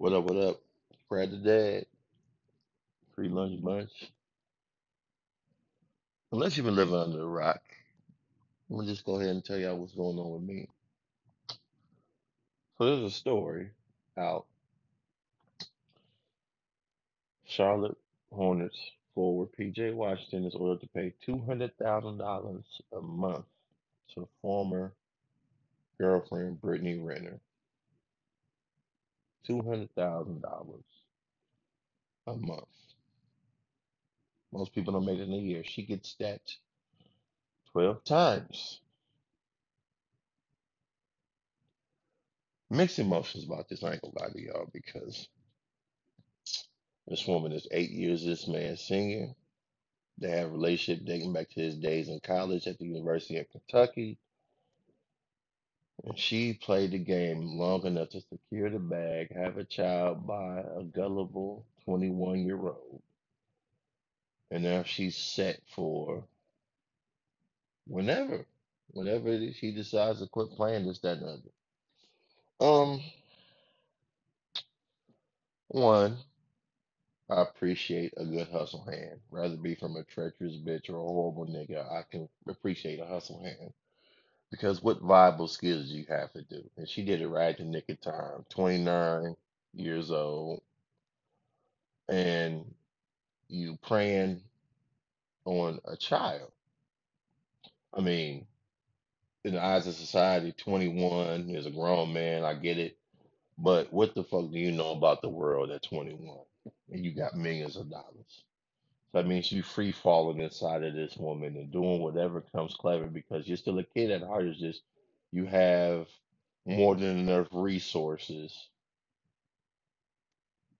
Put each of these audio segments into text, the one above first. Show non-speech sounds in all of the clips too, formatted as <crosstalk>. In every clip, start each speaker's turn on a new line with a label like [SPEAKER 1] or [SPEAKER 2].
[SPEAKER 1] What up, what up? Brad the Dad, free lunch bunch. Unless you've been living under a rock, I'm gonna just go ahead and tell y'all what's going on with me. So there's a story out. Charlotte Hornets forward PJ Washington is ordered to pay two hundred thousand dollars a month to former girlfriend Brittany Renner. Two hundred thousand dollars a month. Most people don't make it in a year. She gets that twelve times. Mixed emotions about this. I ain't gonna lie to y'all because this woman is eight years this man's senior. They have a relationship dating back to his days in college at the University of Kentucky. And she played the game long enough to secure the bag, have a child by a gullible 21 year old. And now she's set for whenever, whenever it is she decides to quit playing this, that, and the other. Um, one, I appreciate a good hustle hand. Rather be from a treacherous bitch or a horrible nigga, I can appreciate a hustle hand. Because what viable skills do you have to do? And she did it right at the nick of time. 29 years old, and you preying on a child. I mean, in the eyes of society, 21 is a grown man. I get it. But what the fuck do you know about the world at 21? And you got millions of dollars. So that means you free falling inside of this woman and doing whatever comes clever because you're still a kid at heart. It's just you have more than enough resources,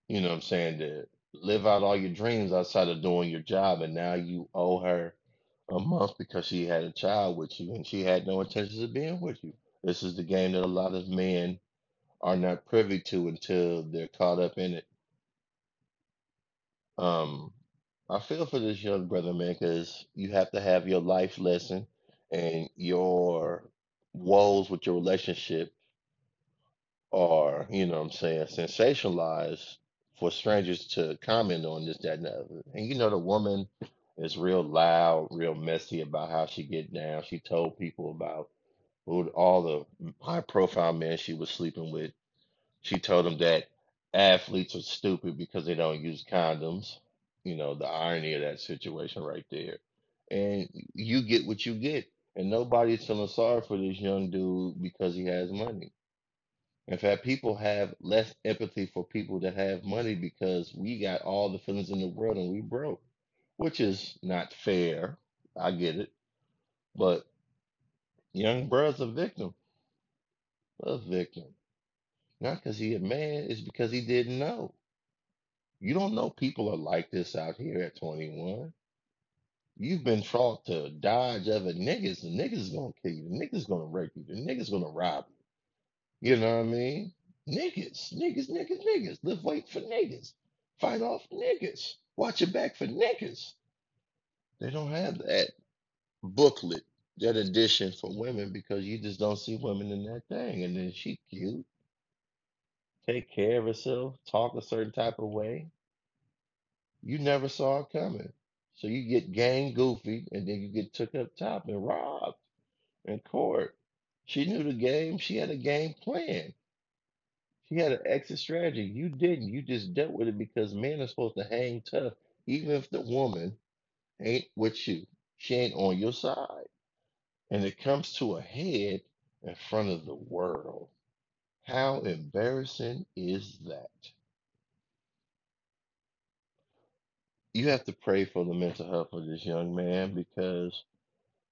[SPEAKER 1] you know what I'm saying, to live out all your dreams outside of doing your job. And now you owe her a month because she had a child with you and she had no intentions of being with you. This is the game that a lot of men are not privy to until they're caught up in it. Um, I feel for this young brother, man, because you have to have your life lesson and your woes with your relationship are, you know what I'm saying, sensationalized for strangers to comment on this, that, and the other. And you know, the woman is real loud, real messy about how she get down. She told people about all the high profile men she was sleeping with. She told them that athletes are stupid because they don't use condoms. You know, the irony of that situation right there. And you get what you get. And nobody's feeling sorry for this young dude because he has money. In fact, people have less empathy for people that have money because we got all the feelings in the world and we broke, which is not fair. I get it. But young brother's a victim, a victim. Not because he a man, it's because he didn't know. You don't know people are like this out here at 21. You've been taught to dodge other niggas. The niggas gonna kill you. The niggas gonna rape you. The niggas gonna rob you. You know what I mean? Niggas, niggas, niggas, niggas. Live wait for niggas. Fight off niggas. Watch your back for niggas. They don't have that booklet, that edition for women because you just don't see women in that thing. And then she cute, take care of herself, talk a certain type of way. You never saw it coming. So you get gang goofy and then you get took up top and robbed in court. She knew the game. She had a game plan. She had an exit strategy. You didn't. You just dealt with it because men are supposed to hang tough, even if the woman ain't with you. She ain't on your side. And it comes to a head in front of the world. How embarrassing is that? You have to pray for the mental health of this young man because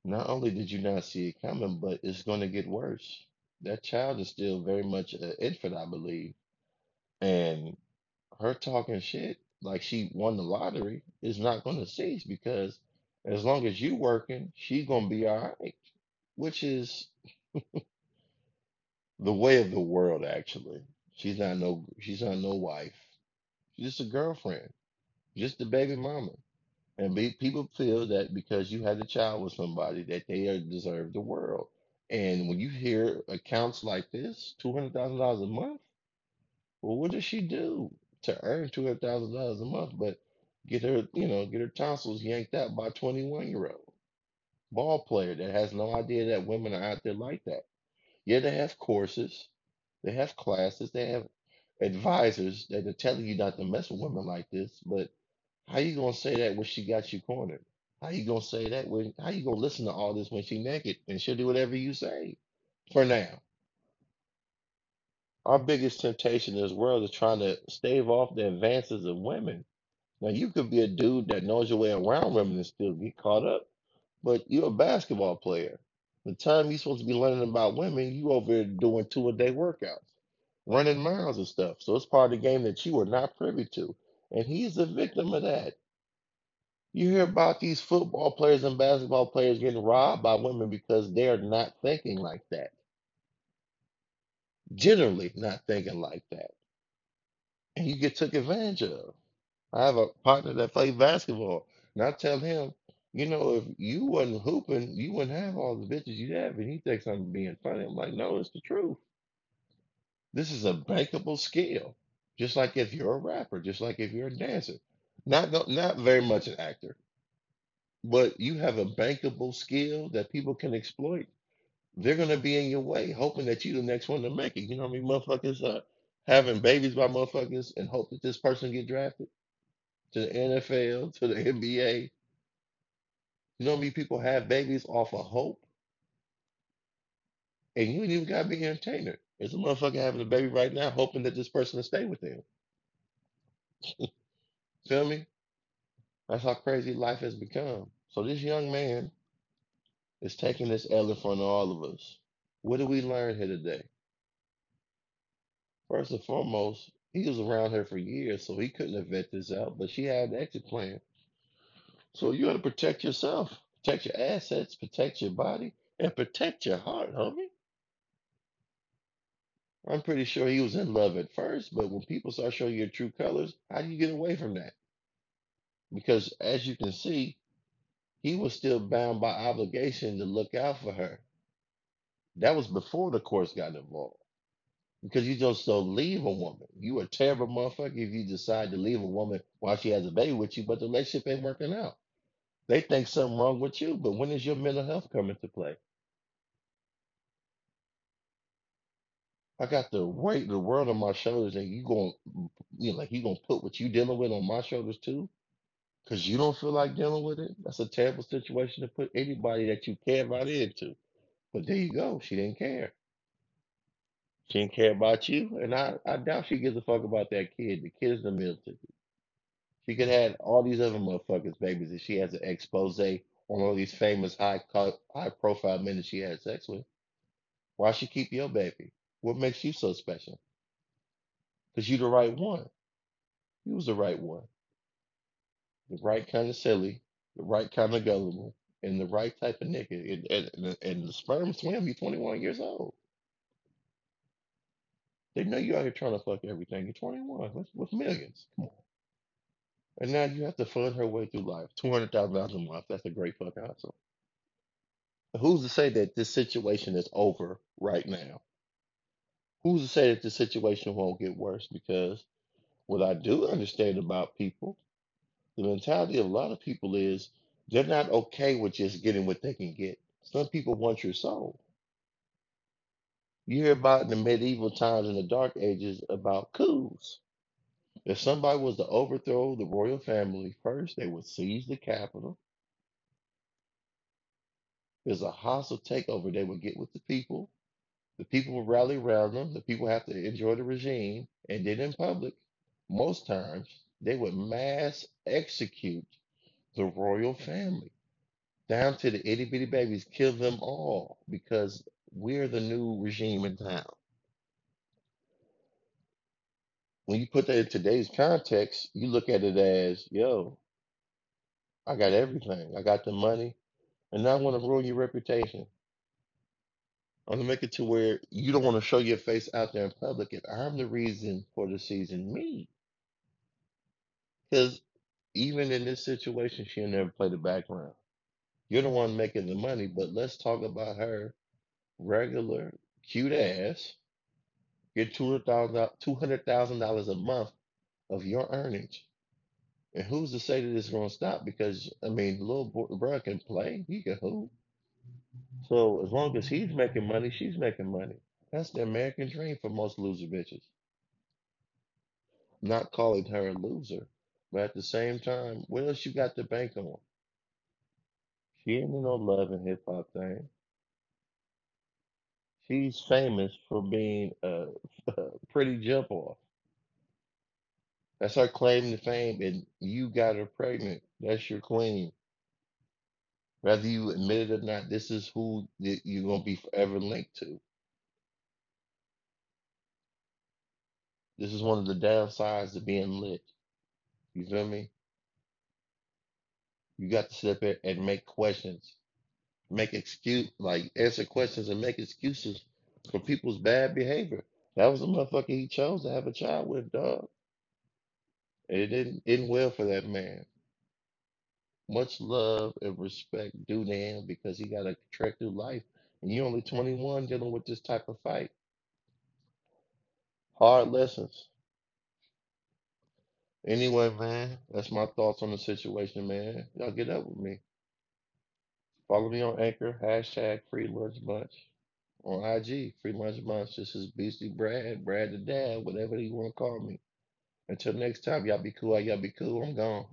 [SPEAKER 1] not only did you not see it coming, but it's going to get worse. That child is still very much an infant, I believe. And her talking shit like she won the lottery is not going to cease because as long as you working, she's going to be all right, which is <laughs> the way of the world, actually. She's not no, she's not no wife. She's just a girlfriend, just a baby mama. And be, people feel that because you had a child with somebody that they deserve the world. And when you hear accounts like this, two hundred thousand dollars a month, Well, what does she do to earn two hundred thousand dollars a month, but get her, you know, get her tonsils yanked out by a twenty one year old ball player that has no idea that women are out there like that? Yeah, they have courses, they have classes, they have advisors that are telling you not to mess with women like this, but how you gonna say that when she got you cornered? How you gonna say that when how you gonna listen to all this when she naked and she'll do whatever you say? For now. Our biggest temptation in this world is trying to stave off the advances of women. Now you could be a dude that knows your way around women and still get caught up, but you're a basketball player. The time you're supposed to be learning about women, you over there doing two a day workouts, running miles and stuff. So it's part of the game that you are not privy to. And he's a victim of that. You hear about these football players and basketball players getting robbed by women because they're not thinking like that. Generally not thinking like that. And you get took advantage of. I have a partner that plays basketball, and I tell him, you know, if you wasn't hooping, you wouldn't have all the bitches you have. And he thinks I'm being funny. I'm like, no, it's the truth. This is a bankable skill. Just like if you're a rapper, just like if you're a dancer. Not no- not very much an actor, but you have a bankable skill that people can exploit. They're gonna be in your way, hoping that you're the next one to make it. You know what I mean? Motherfuckers uh, having babies by motherfuckers and hope that this person get drafted to the NFL, to the NBA You know how many people have babies off of hope, and you ain't even gotta be an entertainer. There's a motherfucker having a baby right now, hoping that this person will stay with them. <laughs> Feel me? That's how crazy life has become. So this young man is taking this L in front of all of us. What did we learn here today? First and foremost, he was around her for years, so he couldn't have vet this out, but she had an exit plan. So you gotta protect yourself, protect your assets, protect your body, and protect your heart, homie. I'm pretty sure he was in love at first, but when people start showing your true colors, how do you get away from that? Because as you can see, he was still bound by obligation to look out for her. That was before the courts got involved. Because you just don't leave a woman. You a terrible motherfucker if you decide to leave a woman while she has a baby with you, but the relationship ain't working out. They think something wrong with you, but when does your mental health come into play? I got the weight of the world on my shoulders, and you going, you know, like you gonna put what you dealing with on my shoulders too? because you don't feel like dealing with it, that's a terrible situation to put anybody that you care about into. But there you go. She didn't care. She didn't care about you, and I, I doubt she gives a fuck about that kid. The kid's the meal ticket. She could have all these other motherfuckers babies if she has an expose on all these famous high co- high profile men that she had sex with. Why she keep your baby? What makes you so special? Because you the right one. You was the right one. the right kind of silly, the right kind of gullible, and the right type of nigga. And, and, and the sperm swim, you're 21 years old. They know you out here trying to fuck everything. You're 21 with, with millions. Come on. And now you have to fund her way through life. $200,000 a month. That's a great fucking hustle. Who's to say that this situation is over right now? Who's to say that the situation won't get worse? Because what I do understand about people, the mentality of a lot of people is they're not okay with just getting what they can get. Some people want your soul. You hear about in the medieval times in the dark ages about coups. If somebody was to overthrow the royal family, first they would seize the capital. There's a hostile takeover. They would get with the people. The people would rally around them. The people have to enjoy the regime. And then in public, most times, they would mass execute the royal family down to the itty bitty babies, kill them all because we're the new regime in town. When you put that in today's context, you look at it as, yo, I got everything. I got the money, and now I want to ruin your reputation. I want to make it to where you don't want to show your face out there in public, and I'm the reason for the season. Me, because even in this situation, she'll never play the background. You're the one making the money, but let's talk about her regular, cute ass Get $200,000 a month of your earnings. And who's to say that it's gonna stop? Because I mean, little bro can play, he can hoop. So as long as he's making money, she's making money. That's the American dream for most loser bitches. Not calling her a loser, but at the same time, what else you got to bank on? She ain't in no love and hip hop thing. She's famous for being <laughs> a, pretty jump off. That's her claim to fame, and you got her pregnant. That's your queen. Whether you admit it or not, this is who you're gonna be forever linked to. This is one of the downsides of being lit. You feel me? You got to sit up there and make questions, make excuse, like answer questions and make excuses for people's bad behavior. That was the motherfucker he chose to have a child with, dog. And it didn't end well for that man. Much love and respect due to him because he got a through life. And you only 21 dealing with this type of fight. Hard lessons. Anyway, man, that's my thoughts on the situation, man. Y'all get up with me. Follow me on Anchor, hashtag free lunch bunch. On IG, free lunch bunch. This is Beastie Brad, Brad the Dad, whatever you want to call me. Until next time, y'all be cool. Y'all be cool. I'm gone.